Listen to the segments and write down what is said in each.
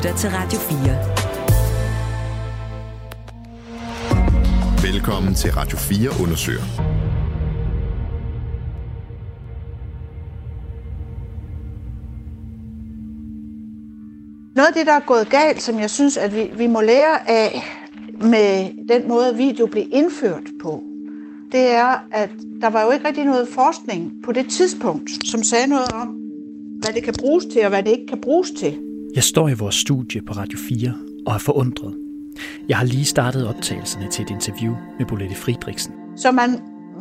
lytter til Radio 4. Velkommen til Radio 4 undersøger. Noget af det, der er gået galt, som jeg synes, at vi, vi må lære af med den måde, video blev indført på, det er, at der var jo ikke rigtig noget forskning på det tidspunkt, som sagde noget om, hvad det kan bruges til, og hvad det ikke kan bruges til. Jeg står i vores studie på Radio 4 og er forundret. Jeg har lige startet optagelserne til et interview med Bolette Friedrichsen. Så man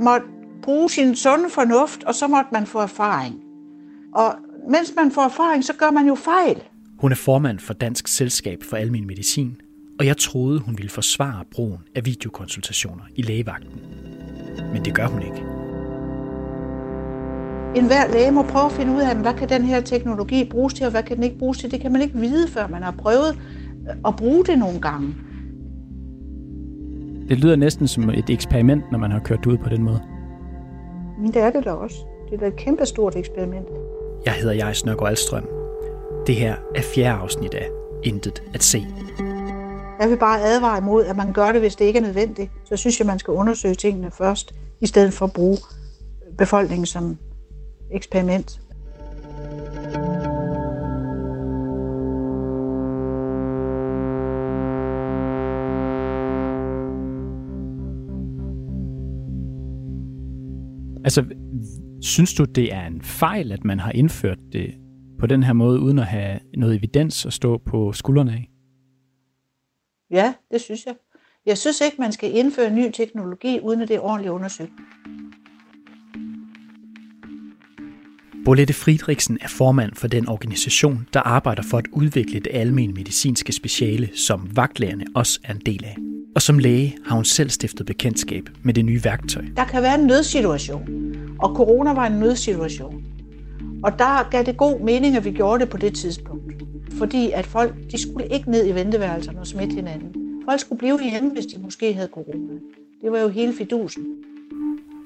måtte bruge sin sunde fornuft, og så måtte man få erfaring. Og mens man får erfaring, så gør man jo fejl. Hun er formand for Dansk Selskab for Almen Medicin, og jeg troede, hun ville forsvare brugen af videokonsultationer i lægevagten. Men det gør hun ikke. En hver læge må prøve at finde ud af, hvad kan den her teknologi bruges til, og hvad kan den ikke bruges til. Det kan man ikke vide, før man har prøvet at bruge det nogle gange. Det lyder næsten som et eksperiment, når man har kørt ud på den måde. Men det er det da også. Det er da et kæmpestort eksperiment. Jeg hedder Jais Nørgaard Alstrøm. Det her er fjerde afsnit af Intet at se. Jeg vil bare advare imod, at man gør det, hvis det ikke er nødvendigt. Så synes jeg, man skal undersøge tingene først, i stedet for at bruge befolkningen som eksperiment. Altså, synes du, det er en fejl, at man har indført det på den her måde, uden at have noget evidens at stå på skuldrene af? Ja, det synes jeg. Jeg synes ikke, man skal indføre ny teknologi, uden at det er ordentligt undersøgt. Bolette Friedrichsen er formand for den organisation, der arbejder for at udvikle det almene medicinske speciale, som vagtlægerne også er en del af. Og som læge har hun selv stiftet bekendtskab med det nye værktøj. Der kan være en nødsituation, og corona var en nødsituation. Og der gav det god mening, at vi gjorde det på det tidspunkt. Fordi at folk, de skulle ikke ned i venteværelserne og smitte hinanden. Folk skulle blive hjemme, hvis de måske havde corona. Det var jo hele fidusen.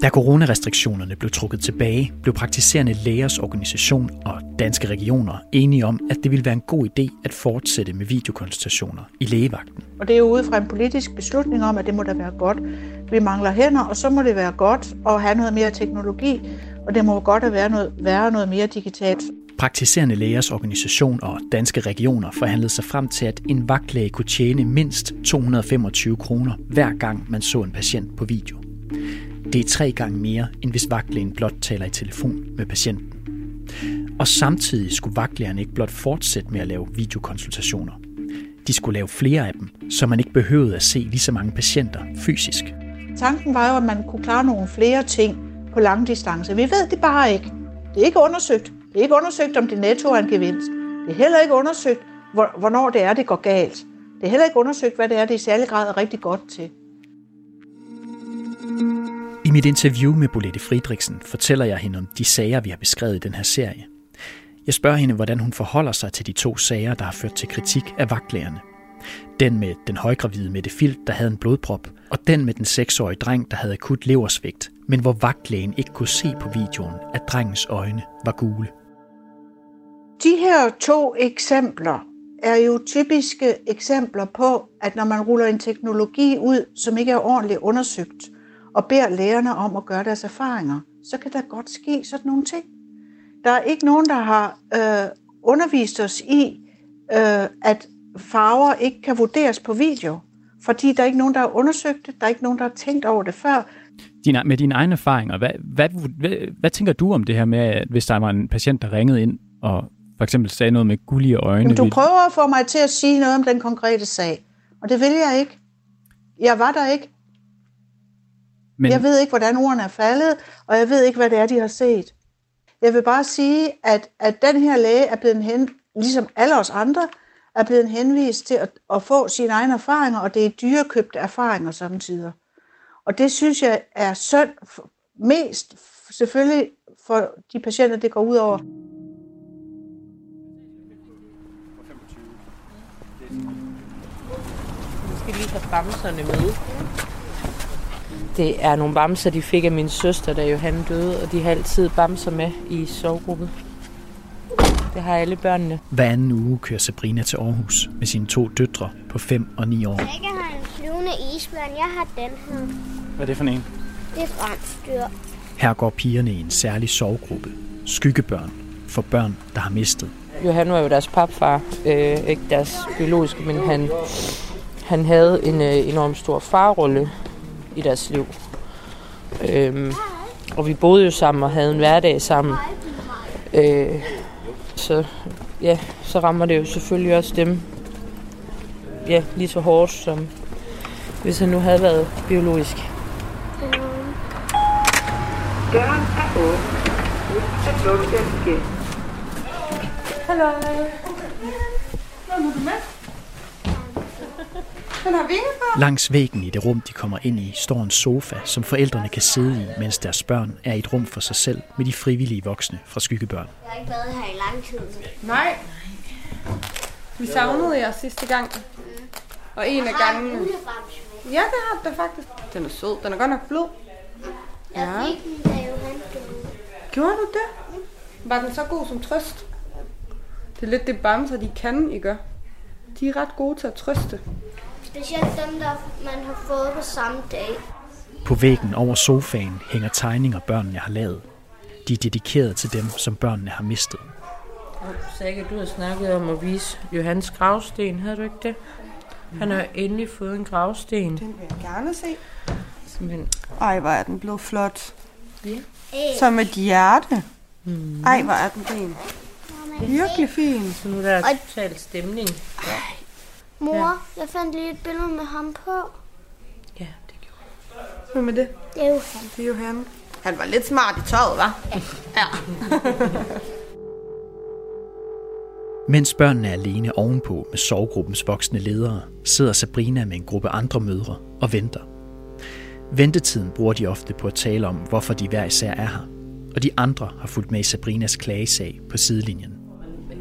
Da coronarestriktionerne blev trukket tilbage, blev praktiserende lægers organisation og danske regioner enige om, at det ville være en god idé at fortsætte med videokonsultationer i lægevagten. Og det er jo ude fra en politisk beslutning om, at det må da være godt. Vi mangler hænder, og så må det være godt at have noget mere teknologi, og det må godt at være noget, være noget mere digitalt. Praktiserende lægers organisation og danske regioner forhandlede sig frem til, at en vagtlæge kunne tjene mindst 225 kroner hver gang man så en patient på video. Det er tre gange mere, end hvis vagtlægen blot taler i telefon med patienten. Og samtidig skulle vagtlægerne ikke blot fortsætte med at lave videokonsultationer. De skulle lave flere af dem, så man ikke behøvede at se lige så mange patienter fysisk. Tanken var jo, at man kunne klare nogle flere ting på lang distance. Vi ved det bare ikke. Det er ikke undersøgt. Det er ikke undersøgt, om det netto er en gevinst. Det er heller ikke undersøgt, hvornår det er, det går galt. Det er heller ikke undersøgt, hvad det er, det i særlig grad er rigtig godt til. Mit interview med Bolette Friedrichsen fortæller jeg hende om de sager, vi har beskrevet i den her serie. Jeg spørger hende, hvordan hun forholder sig til de to sager, der har ført til kritik af vagtlægerne. Den med den højgravide Mette Filt, der havde en blodprop, og den med den seksårige dreng, der havde akut leversvigt, men hvor vagtlægen ikke kunne se på videoen, at drengens øjne var gule. De her to eksempler er jo typiske eksempler på, at når man ruller en teknologi ud, som ikke er ordentligt undersøgt, og beder lærerne om at gøre deres erfaringer, så kan der godt ske sådan nogle ting. Der er ikke nogen, der har øh, undervist os i, øh, at farver ikke kan vurderes på video, fordi der er ikke nogen, der har undersøgt det, der er ikke nogen, der har tænkt over det før. Din, med dine egne erfaringer, hvad, hvad, hvad, hvad tænker du om det her med, hvis der var en patient, der ringede ind og for eksempel sagde noget med gullige øjne? Jamen, du prøver at få mig til at sige noget om den konkrete sag, og det vil jeg ikke. Jeg var der ikke. Men... Jeg ved ikke, hvordan ordene er faldet, og jeg ved ikke, hvad det er, de har set. Jeg vil bare sige, at, at den her læge er blevet hen, ligesom alle os andre, er blevet henvist til at, at få sine egne erfaringer, og det er dyrekøbte erfaringer samtidig. Og det synes jeg er synd mest selvfølgelig for de patienter, det går ud over. Nu skal lige have bamserne med. Det er nogle bamser, de fik af min søster, da Johan døde, og de har altid bamser med i sovegruppen. Det har alle børnene. Hver anden uge kører Sabrina til Aarhus med sine to døtre på 5 og 9 år. Jeg har en flyvende isbjørn. Jeg har den her. Hvad er det for en? Det er brandstyr. Her går pigerne i en særlig sovegruppe. Skyggebørn for børn, der har mistet. Johan var jo deres papfar, øh, ikke deres biologiske, men han, han havde en øh, enorm stor farrolle i deres liv. Øhm, og vi boede jo sammen og havde en hverdag sammen. Øh, så ja, så rammer det jo selvfølgelig også dem ja, lige så hårdt, som hvis han nu havde været biologisk. Døren er åben. Den igen. Hallo. Hvad må du med? Den har vinger på. Langs væggen i det rum, de kommer ind i, står en sofa, som forældrene kan sidde i, mens deres børn er i et rum for sig selv med de frivillige voksne fra skyggebørn. Jeg har ikke været her i lang tid. Nej. Vi savnede jer sidste gang. Og en af gangene... Ja, det har den faktisk. Den er sød. Den er godt nok blød. Jeg Ja. fik den, da Johan. Gjorde du det? Var den så god som trøst? Det er lidt det bamser, de kan, I gør. De er ret gode til at trøste. Specielt dem, der man har fået på samme dag. På væggen over sofaen hænger tegninger, børnene har lavet. De er dedikeret til dem, som børnene har mistet. Sække, du har snakket om at vise Johans gravsten, havde du ikke det? Han har endelig fået en gravsten. Den vil jeg gerne se. Simpelthen. Ej, hvor er den blevet flot. Æh, Som et hjerte. Ej, hvor er den fin. Virkelig fin. Så nu er der total stemning. Mor, jeg fandt lige et billede med ham på. Ja, det gjorde Hvem er det? Det er Johan. Det er Johan. Han var lidt smart i tøjet, var? Mens børnene er alene ovenpå med sovegruppens voksne ledere, sidder Sabrina med en gruppe andre mødre og venter. Ventetiden bruger de ofte på at tale om, hvorfor de hver især er her. Og de andre har fulgt med i Sabrinas klagesag på sidelinjen.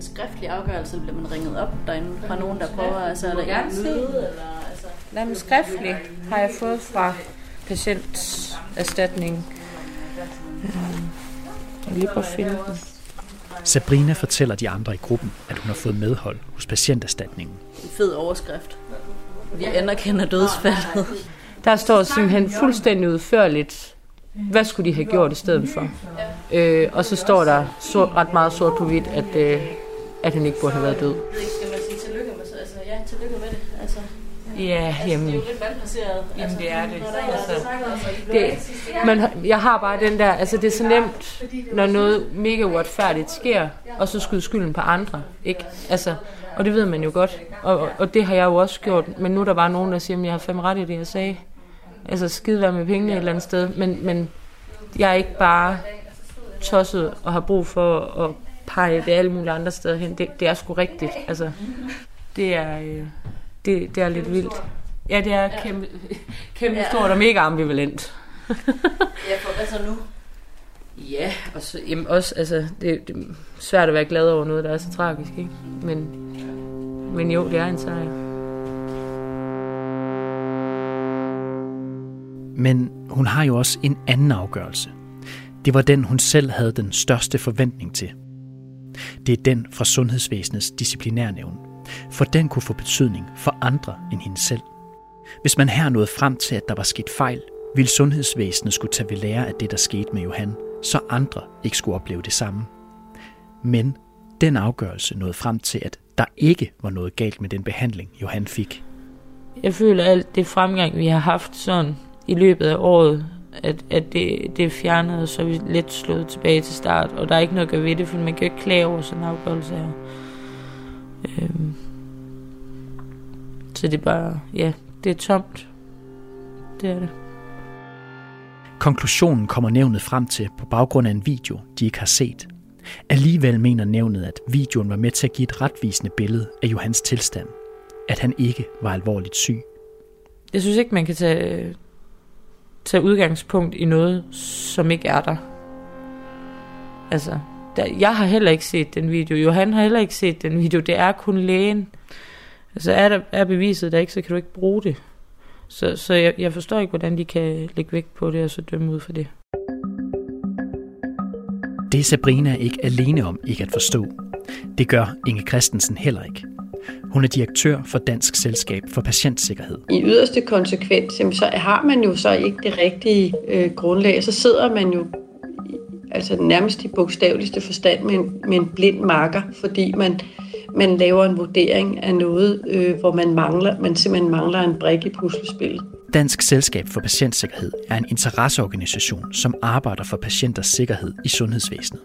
En skriftlig afgørelse, bliver man ringet op derinde fra nogen, der prøver, altså er der gerne se. møde, eller altså... Nej, men skriftligt har jeg fået fra patienterstatning. Øhm, Jeg lige på. Sabrina fortæller de andre i gruppen, at hun har fået medhold hos patienterstatningen. En fed overskrift. Vi anerkender dødsfaldet. Der står simpelthen fuldstændig udførligt, hvad skulle de have gjort i stedet for. Øh, og så står der sort, ret meget sort på hvidt, at, øh, at han ikke burde have været død. Skal man sige tillykke med altså, ja, tillykke med det. Altså, Ja, jamen, lidt malplaceret. jamen det er det. Når der er Altså, det... det men jeg har bare den der, altså det er så nemt, når noget mega uretfærdigt sker, og så skyde skylden på andre, ikke? Altså, og det ved man jo godt, og, og det har jeg jo også gjort, men nu er der bare nogen, der siger, at jeg har fem ret i det, jeg sagde. Altså skide være med pengene et eller andet sted, men, men jeg er ikke bare tosset og har brug for at pege det alle mulige andre steder hen. Det, det er sgu rigtigt, altså. Det er, øh, det, det er lidt vildt. Ja, det er kæmpe, kæmpe stort og mega ambivalent. Ja, for hvad så nu? Ja, og så, jamen også, altså, det, det er svært at være glad over noget, der er så tragisk, ikke? Men, men jo, det er en sejr. Men hun har jo også en anden afgørelse. Det var den, hun selv havde den største forventning til. Det er den fra Sundhedsvæsenets disciplinærnævn, for den kunne få betydning for andre end hende selv. Hvis man her nåede frem til, at der var sket fejl, ville sundhedsvæsenet skulle tage ved lære af det, der skete med Johan, så andre ikke skulle opleve det samme. Men den afgørelse nåede frem til, at der ikke var noget galt med den behandling, Johan fik. Jeg føler, alt det fremgang, vi har haft sådan i løbet af året, at, at det, det er fjernet, og så er vi lidt slået tilbage til start. Og der er ikke noget at gøre ved det, for man kan jo ikke klage over sådan en afgørelse her. Øhm. Så det er bare, ja, det er tomt. Det er det. Konklusionen kommer nævnet frem til på baggrund af en video, de ikke har set. Alligevel mener nævnet, at videoen var med til at give et retvisende billede af Johans tilstand. At han ikke var alvorligt syg. Jeg synes ikke, man kan tage, tage udgangspunkt i noget, som ikke er der. Altså, der, jeg har heller ikke set den video. Johan har heller ikke set den video. Det er kun lægen. Altså, er, der, er beviset der ikke, så kan du ikke bruge det. Så, så jeg, jeg forstår ikke, hvordan de kan lægge vægt på det og så dømme ud for det. Det er Sabrina ikke alene om ikke at forstå. Det gør Inge Christensen heller ikke. Hun er direktør for Dansk Selskab for Patientsikkerhed. I yderste konsekvens, så har man jo så ikke det rigtige øh, grundlag. Så sidder man jo altså nærmest i bogstaveligste forstand med en, med en blind marker, fordi man, man laver en vurdering af noget, øh, hvor man, mangler, man simpelthen mangler en brik i puslespillet. Dansk Selskab for Patientsikkerhed er en interesseorganisation, som arbejder for patienters sikkerhed i sundhedsvæsenet.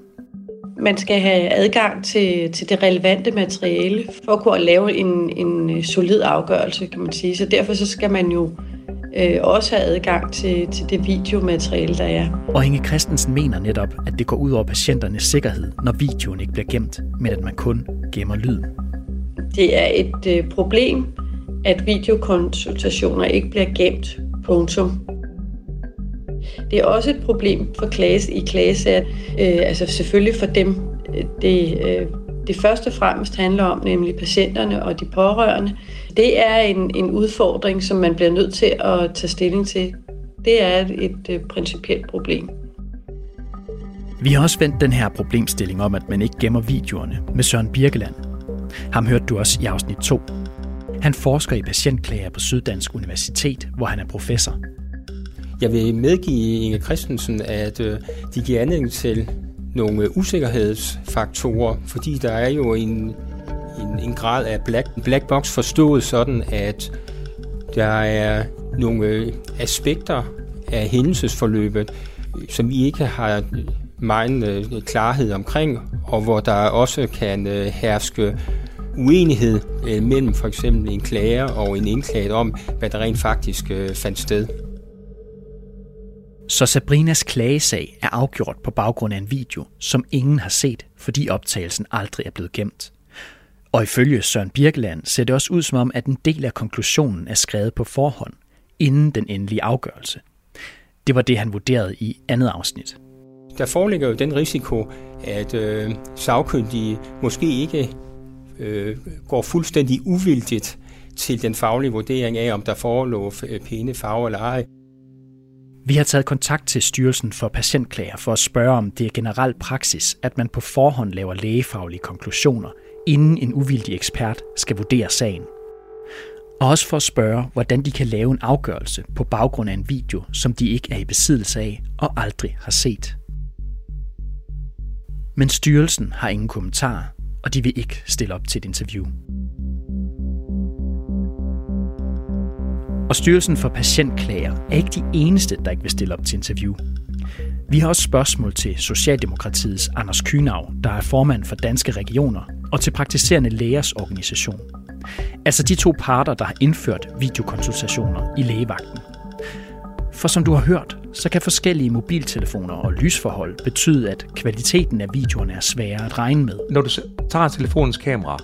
Man skal have adgang til, til det relevante materiale for at kunne lave en, en solid afgørelse, kan man sige. Så derfor så skal man jo øh, også have adgang til, til det videomateriale, der er. Og Inge Christensen mener netop, at det går ud over patienternes sikkerhed, når videoen ikke bliver gemt, men at man kun gemmer lyden. Det er et øh, problem, at videokonsultationer ikke bliver gemt. Punktum. Det er også et problem for klage, i klagesager, øh, altså selvfølgelig for dem, øh, det, øh, det første og fremmest handler om, nemlig patienterne og de pårørende. Det er en, en udfordring, som man bliver nødt til at tage stilling til. Det er et, et, øh, principielt problem. Vi har også vendt den her problemstilling om, at man ikke gemmer videoerne med Søren Birkeland. Ham hørte du også i afsnit 2. Han forsker i patientklager på Syddansk Universitet, hvor han er professor. Jeg vil medgive Inge Christensen, at øh, de giver anledning til nogle usikkerhedsfaktorer, fordi der er jo en, en, en grad af black, black box forstået sådan, at der er nogle øh, aspekter af hændelsesforløbet, som vi ikke har meget øh, klarhed omkring, og hvor der også kan øh, herske uenighed mellem for eksempel en klager og en indklaget om, hvad der rent faktisk fandt sted. Så Sabrinas klagesag er afgjort på baggrund af en video, som ingen har set, fordi optagelsen aldrig er blevet gemt. Og ifølge Søren Birkeland ser det også ud som om, at en del af konklusionen er skrevet på forhånd, inden den endelige afgørelse. Det var det, han vurderede i andet afsnit. Der foreligger jo den risiko, at øh, sagkyndige måske ikke øh, går fuldstændig uvildigt til den faglige vurdering af, om der forelå øh, pæne farver eller ej. Vi har taget kontakt til Styrelsen for Patientklager for at spørge, om det er generel praksis, at man på forhånd laver lægefaglige konklusioner, inden en uvildig ekspert skal vurdere sagen. Og også for at spørge, hvordan de kan lave en afgørelse på baggrund af en video, som de ikke er i besiddelse af og aldrig har set. Men styrelsen har ingen kommentar, og de vil ikke stille op til et interview. Og Styrelsen for Patientklager er ikke de eneste, der ikke vil stille op til interview. Vi har også spørgsmål til Socialdemokratiets Anders Kynav, der er formand for Danske Regioner, og til Praktiserende Lægers Organisation. Altså de to parter, der har indført videokonsultationer i lægevagten. For som du har hørt, så kan forskellige mobiltelefoner og lysforhold betyde, at kvaliteten af videoerne er sværere at regne med. Når du tager telefonens kamera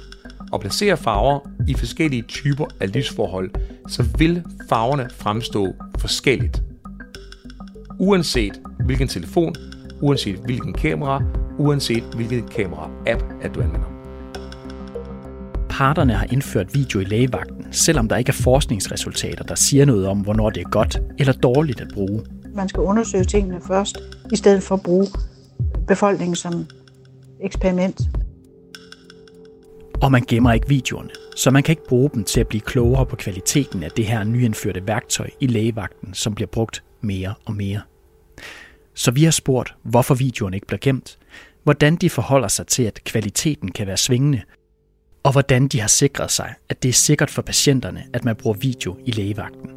og placerer farver i forskellige typer af lysforhold, så vil farverne fremstå forskelligt. Uanset hvilken telefon, uanset hvilken kamera, uanset hvilken kamera-app, at du anvender. Parterne har indført video i lægevagten, selvom der ikke er forskningsresultater, der siger noget om, hvornår det er godt eller dårligt at bruge. Man skal undersøge tingene først, i stedet for at bruge befolkningen som eksperiment. Og man gemmer ikke videoerne, så man kan ikke bruge dem til at blive klogere på kvaliteten af det her nyindførte værktøj i lægevagten, som bliver brugt mere og mere. Så vi har spurgt, hvorfor videoerne ikke bliver gemt, hvordan de forholder sig til, at kvaliteten kan være svingende, og hvordan de har sikret sig, at det er sikkert for patienterne, at man bruger video i lægevagten.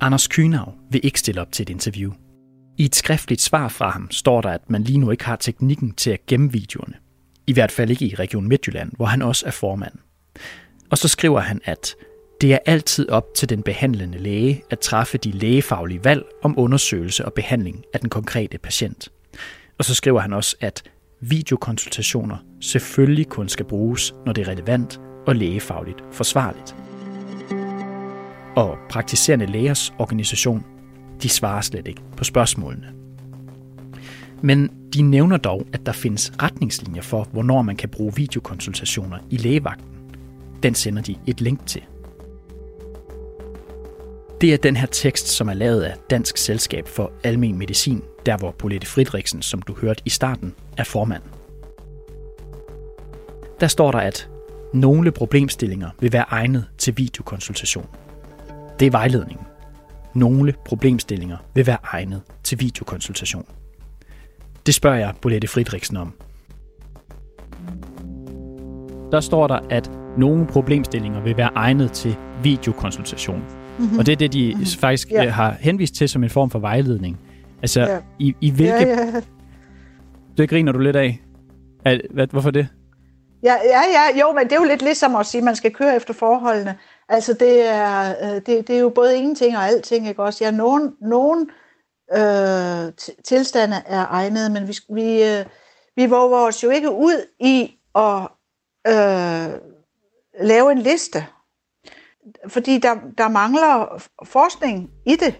Anders Kynav vil ikke stille op til et interview – i et skriftligt svar fra ham står der, at man lige nu ikke har teknikken til at gemme videoerne. I hvert fald ikke i Region Midtjylland, hvor han også er formand. Og så skriver han, at det er altid op til den behandlende læge at træffe de lægefaglige valg om undersøgelse og behandling af den konkrete patient. Og så skriver han også, at videokonsultationer selvfølgelig kun skal bruges, når det er relevant og lægefagligt forsvarligt. Og praktiserende lægers organisation de svarer slet ikke på spørgsmålene. Men de nævner dog, at der findes retningslinjer for, hvornår man kan bruge videokonsultationer i lægevagten. Den sender de et link til. Det er den her tekst, som er lavet af Dansk Selskab for Almen Medicin, der hvor Bolette Fridriksen, som du hørte i starten, er formand. Der står der, at nogle problemstillinger vil være egnet til videokonsultation. Det er vejledningen. Nogle problemstillinger vil være egnet til videokonsultation. Det spørger jeg Bolette Fridriksen om. Der står der, at nogle problemstillinger vil være egnet til videokonsultation. Mm-hmm. Og det er det, de mm-hmm. faktisk ja. har henvist til som en form for vejledning. Altså, ja. i, i hvilke... Ja, ja. Det griner du lidt af. Hvad, hvorfor det? Ja, ja, ja, jo, men det er jo lidt ligesom at sige, at man skal køre efter forholdene. Altså, det er, øh, det, det er jo både ingenting og alting, ikke også? Ja, nogen, nogen øh, tilstande er egnede, men vi, vi, øh, vi våger os jo ikke ud i at øh, lave en liste, fordi der, der mangler forskning i det.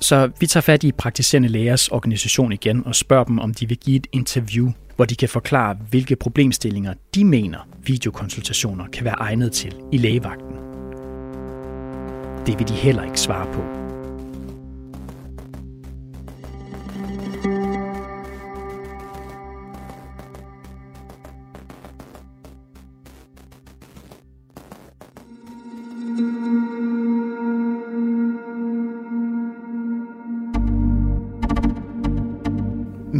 Så vi tager fat i praktiserende lægers organisation igen og spørger dem, om de vil give et interview, hvor de kan forklare, hvilke problemstillinger de mener, videokonsultationer kan være egnet til i lægevagten. Det vil de heller ikke svare på.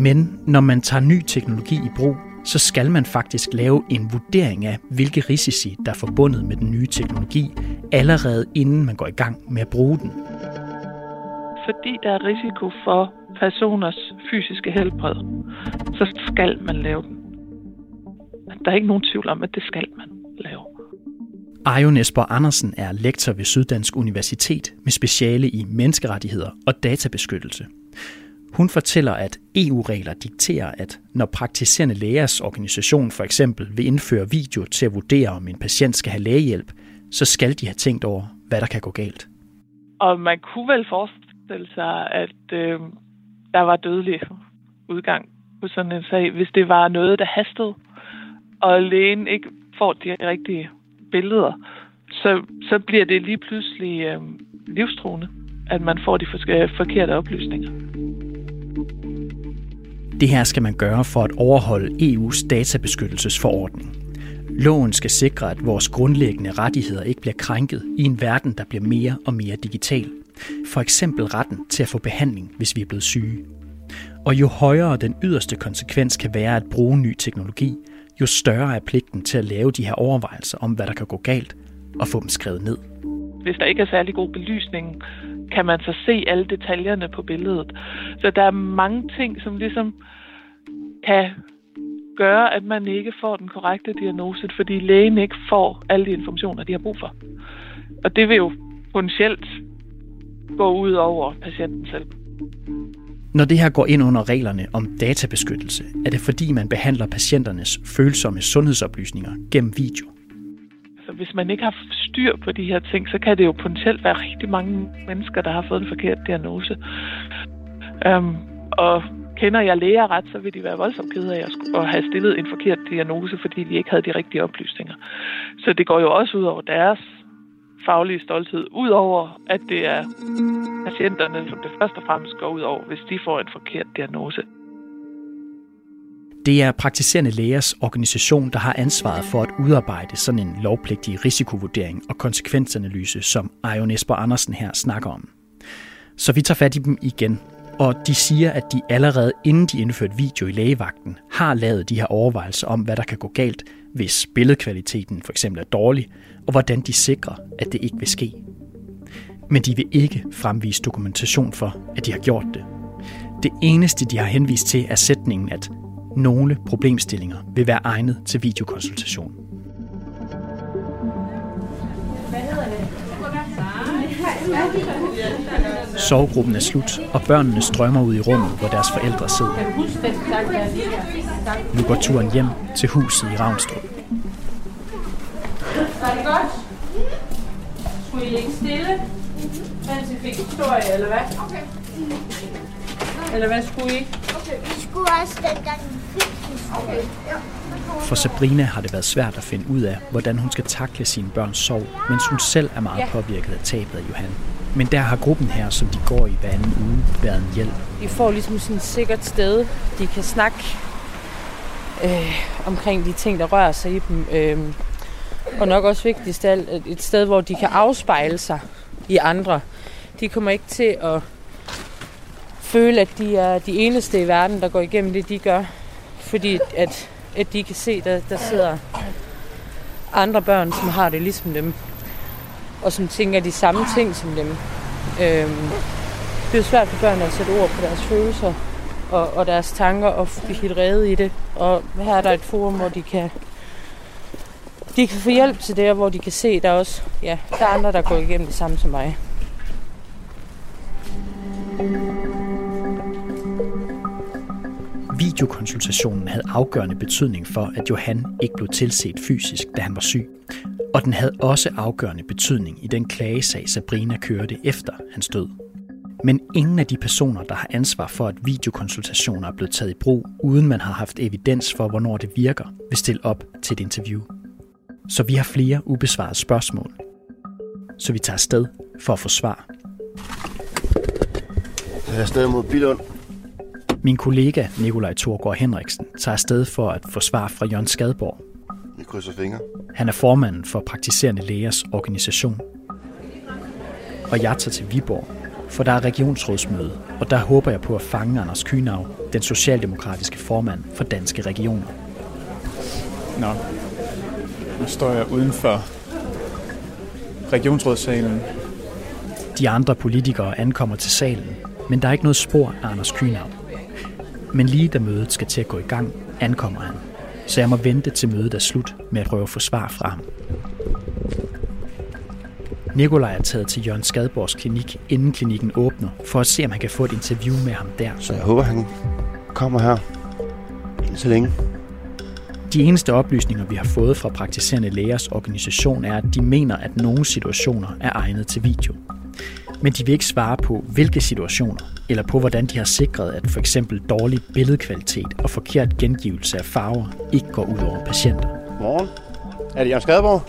Men når man tager ny teknologi i brug, så skal man faktisk lave en vurdering af, hvilke risici, der er forbundet med den nye teknologi, allerede inden man går i gang med at bruge den. Fordi der er risiko for personers fysiske helbred, så skal man lave den. Der er ikke nogen tvivl om, at det skal man lave. Ajo Esper Andersen er lektor ved Syddansk Universitet med speciale i menneskerettigheder og databeskyttelse. Hun fortæller, at EU-regler dikterer, at når praktiserende lægers organisation for eksempel vil indføre video til at vurdere, om en patient skal have lægehjælp, så skal de have tænkt over, hvad der kan gå galt. Og man kunne vel forestille sig, at øh, der var dødelig udgang på sådan en sag, hvis det var noget, der hastede, og lægen ikke får de rigtige billeder, så, så bliver det lige pludselig øh, livstruende, at man får de forkerte oplysninger. Det her skal man gøre for at overholde EU's databeskyttelsesforordning. Loven skal sikre, at vores grundlæggende rettigheder ikke bliver krænket i en verden, der bliver mere og mere digital. For eksempel retten til at få behandling, hvis vi er blevet syge. Og jo højere den yderste konsekvens kan være at bruge ny teknologi, jo større er pligten til at lave de her overvejelser om, hvad der kan gå galt, og få dem skrevet ned. Hvis der ikke er særlig god belysning, kan man så se alle detaljerne på billedet. Så der er mange ting, som ligesom kan gøre, at man ikke får den korrekte diagnose, fordi lægen ikke får alle de informationer, de har brug for. Og det vil jo potentielt gå ud over patienten selv. Når det her går ind under reglerne om databeskyttelse, er det fordi, man behandler patienternes følsomme sundhedsoplysninger gennem video. Hvis man ikke har styr på de her ting, så kan det jo potentielt være rigtig mange mennesker, der har fået en forkert diagnose. Øhm, og kender jeg læger ret, så vil de være voldsomt kede af at have stillet en forkert diagnose, fordi de ikke havde de rigtige oplysninger. Så det går jo også ud over deres faglige stolthed, udover at det er patienterne, som det først og fremmest går ud over, hvis de får en forkert diagnose. Det er praktiserende lægers organisation, der har ansvaret for at udarbejde sådan en lovpligtig risikovurdering og konsekvensanalyse, som Ajon Esper Andersen her snakker om. Så vi tager fat i dem igen, og de siger, at de allerede inden de indførte video i lægevagten, har lavet de her overvejelser om, hvad der kan gå galt, hvis billedkvaliteten for eksempel er dårlig, og hvordan de sikrer, at det ikke vil ske. Men de vil ikke fremvise dokumentation for, at de har gjort det. Det eneste, de har henvist til, er sætningen, at nogle problemstillinger vil være egnet til videokonsultation. Sovegruppen er slut, og børnene strømmer ud i rummet, hvor deres forældre sidder. Nu går turen hjem til huset i Ravnstrup. Var det godt? Skulle I ligge stille? Mens I fik historie, eller hvad? Okay. Eller hvad skulle I? Okay. Vi skulle også dengang. Okay. Ja. For Sabrina har det været svært at finde ud af, hvordan hun skal takle sine børns sorg, mens hun selv er meget påvirket af tabet af Johan. Men der har gruppen her, som de går i hver anden uge, været en hjælp. De får ligesom sådan et sikkert sted, de kan snakke øh, omkring de ting, der rører sig i dem. Øh, og nok også vigtigst af alt, et sted, hvor de kan afspejle sig i andre. De kommer ikke til at føle, at de er de eneste i verden, der går igennem det, de gør. Fordi at, at de kan se, der, der sidder andre børn, som har det ligesom dem. Og som tænker de samme ting som dem. Øhm, det er jo svært for børn at sætte ord på deres følelser og, og deres tanker og blive helt redde i det. Og her er der et forum, hvor de kan de kan få hjælp til det, og hvor de kan se, der er også ja, der er andre, der går igennem det samme som mig. Videokonsultationen havde afgørende betydning for, at Johan ikke blev tilset fysisk, da han var syg. Og den havde også afgørende betydning i den klagesag, Sabrina kørte efter hans død. Men ingen af de personer, der har ansvar for, at videokonsultationer er blevet taget i brug, uden man har haft evidens for, hvornår det virker, vil stille op til et interview. Så vi har flere ubesvarede spørgsmål. Så vi tager afsted for at få svar. Jeg er afsted mod Bilund. Min kollega Nikolaj Thorgård Henriksen tager afsted for at få svar fra Jørgen Skadborg. Vi krydser fingre. Han er formanden for Praktiserende Lægers organisation. Og jeg tager til Viborg, for der er regionsrådsmøde, og der håber jeg på at fange Anders Kynav, den socialdemokratiske formand for Danske Regioner. Nå, nu står jeg uden for regionsrådssalen. De andre politikere ankommer til salen, men der er ikke noget spor af Anders Kynav. Men lige da mødet skal til at gå i gang, ankommer han. Så jeg må vente til mødet er slut med at prøve at få svar fra ham. Nikolaj er taget til Jørgen Skadborgs klinik, inden klinikken åbner, for at se, om han kan få et interview med ham der. Så jeg håber, han kommer her så længe. De eneste oplysninger, vi har fået fra praktiserende lægers organisation, er, at de mener, at nogle situationer er egnet til video. Men de vil ikke svare på, hvilke situationer, eller på, hvordan de har sikret, at for eksempel dårlig billedkvalitet og forkert gengivelse af farver ikke går ud over patienter. Morgen. Er det Jørgen Skadeborg?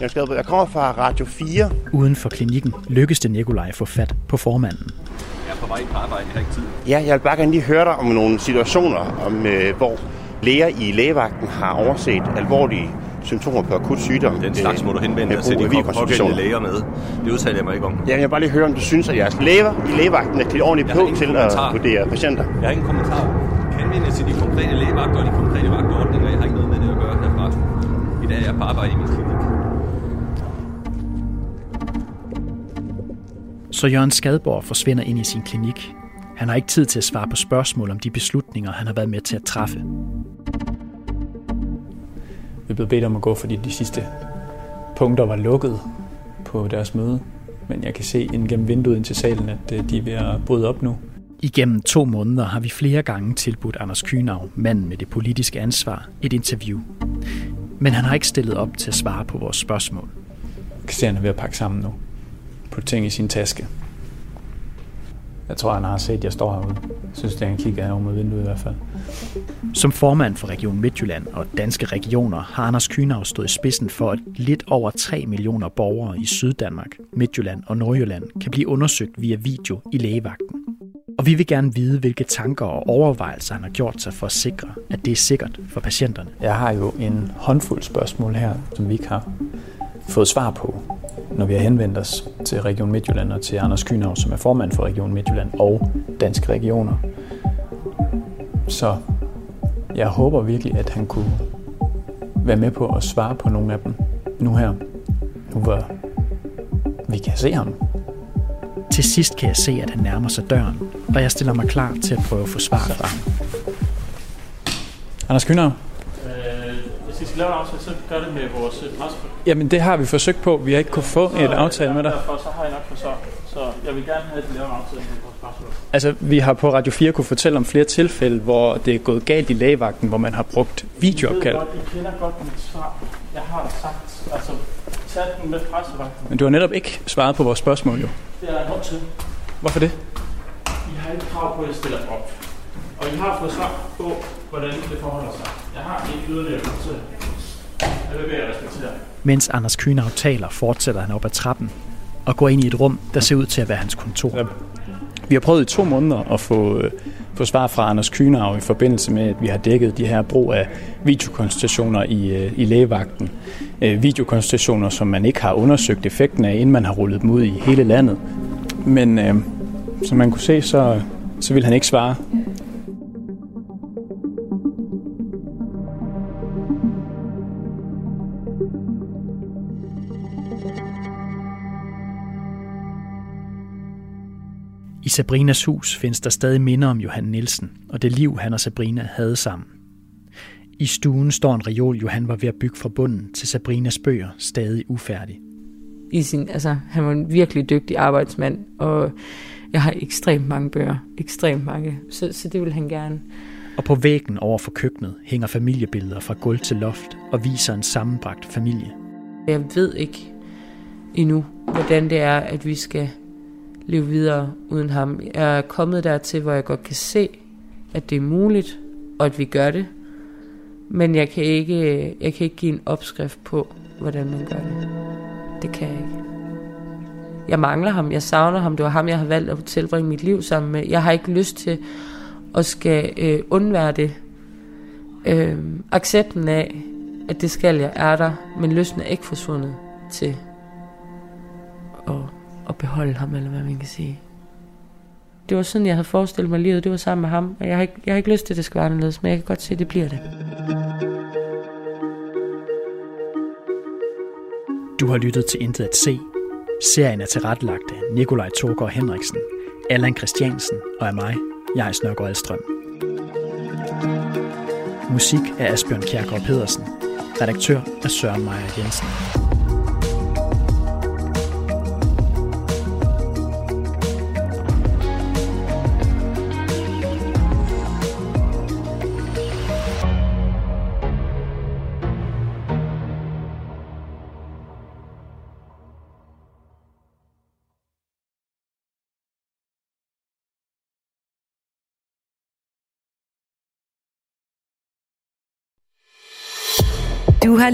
Jørgen Skadeborg. Jeg kommer fra Radio 4. Uden for klinikken lykkes det Nikolaj at få fat på formanden. Jeg er på vej på arbejde, jeg har ikke tid. Ja, jeg vil bare gerne lige høre dig om nogle situationer, om, øh, hvor læger i lægevagten har overset alvorlige symptomer på akut sygdom. Den slags må du henvende dig til de pågældende læger med. Det udtaler jeg mig ikke om. Ja, jeg vil bare lige høre, om du synes, at jeres læger i lægevagten er klædt ordentligt på til at vurdere patienter. Jeg har ingen kommentar. Henvende til de konkrete lægevagter og de konkrete vagtordninger. Jeg har ikke noget med det at gøre herfra. I dag er jeg på arbejde i min klinik. Så Jørgen Skadborg forsvinder ind i sin klinik. Han har ikke tid til at svare på spørgsmål om de beslutninger, han har været med til at træffe. Vi blev bedt om at gå, fordi de sidste punkter var lukket på deres møde. Men jeg kan se ind gennem vinduet ind til salen, at øh, de er ved at bryde op nu. Igennem to måneder har vi flere gange tilbudt Anders Kynav, manden med det politiske ansvar, et interview. Men han har ikke stillet op til at svare på vores spørgsmål. Jeg kan se, at han er ved at pakke sammen nu. Putte ting i sin taske. Jeg tror, han har set, at jeg står herude. Jeg synes, det er, han kigger herovre mod vinduet i hvert fald. Som formand for Region Midtjylland og Danske Regioner har Anders Kynav stået i spidsen for, at lidt over 3 millioner borgere i Syddanmark, Midtjylland og Nordjylland kan blive undersøgt via video i lægevagten. Og vi vil gerne vide, hvilke tanker og overvejelser han har gjort sig for at sikre, at det er sikkert for patienterne. Jeg har jo en håndfuld spørgsmål her, som vi ikke har fået svar på, når vi har henvendt os til Region Midtjylland og til Anders Kynav, som er formand for Region Midtjylland og Danske Regioner. Så jeg håber virkelig, at han kunne være med på at svare på nogle af dem nu her, nu hvor vi kan se ham. Til sidst kan jeg se, at han nærmer sig døren, og jeg stiller mig klar til at prøve at få svar fra ham. Anders Kynav? Lave en aftale, så gør det med vores presse. Jamen det har vi forsøgt på. Vi har ikke kunne få et aftale med dig. Derfor så har jeg nok for så. Så jeg vil gerne have, at I laver en aftale med vores presse. Altså, vi har på Radio 4 kunne fortælle om flere tilfælde, hvor det er gået galt i lægevagten, hvor man har brugt videoopkald. Ved godt, I kender godt mit svar. Jeg har sagt, altså, tage den med pressevagten. Men du har netop ikke svaret på vores spørgsmål, jo. Det er jeg nødt til. Hvorfor det? I har ikke krav på, at jeg stiller op. Og I har fået svar på, hvordan det forholder sig. Jeg har ikke yderligere til. Jeg vil jeg respektere. Mens Anders Kynav taler, fortsætter han op ad trappen og går ind i et rum, der ser ud til at være hans kontor. Vi har prøvet i to måneder at få, øh, få svar fra Anders Kynav i forbindelse med, at vi har dækket de her brug af videokonsultationer i, øh, i lægevagten. Øh, videokonsultationer, som man ikke har undersøgt effekten af, inden man har rullet dem ud i hele landet. Men øh, som man kunne se, så, så vil han ikke svare. I Sabrinas hus findes der stadig minder om Johan Nielsen og det liv, han og Sabrina havde sammen. I stuen står en reol, Johan var ved at bygge fra bunden til Sabrinas bøger, stadig ufærdig. I sin, altså, han var en virkelig dygtig arbejdsmand, og jeg har ekstremt mange bøger. Ekstremt mange. Så, så det vil han gerne. Og på væggen over for køkkenet hænger familiebilleder fra gulv til loft og viser en sammenbragt familie. Jeg ved ikke endnu, hvordan det er, at vi skal leve videre uden ham. Jeg er kommet dertil, hvor jeg godt kan se, at det er muligt, og at vi gør det. Men jeg kan ikke, jeg kan ikke give en opskrift på, hvordan man gør det. Det kan jeg ikke. Jeg mangler ham, jeg savner ham. Det var ham, jeg har valgt at tilbringe mit liv sammen med. Jeg har ikke lyst til at skal øh, undvære det. Øh, accepten af, at det skal jeg, er der, men lysten er ikke forsvundet til at at beholde ham, eller hvad man kan sige. Det var sådan, jeg havde forestillet mig livet. Det var sammen med ham. Og jeg har ikke, jeg har ikke lyst til, at det skal være anderledes, men jeg kan godt se, at det bliver det. Du har lyttet til Intet at se. Serien er tilrettelagt af Nikolaj Torgård Henriksen, Allan Christiansen og af mig, jeg Snørgaard Alstrøm. Musik af Asbjørn Kjærgaard Pedersen. Redaktør er Søren Meier Jensen.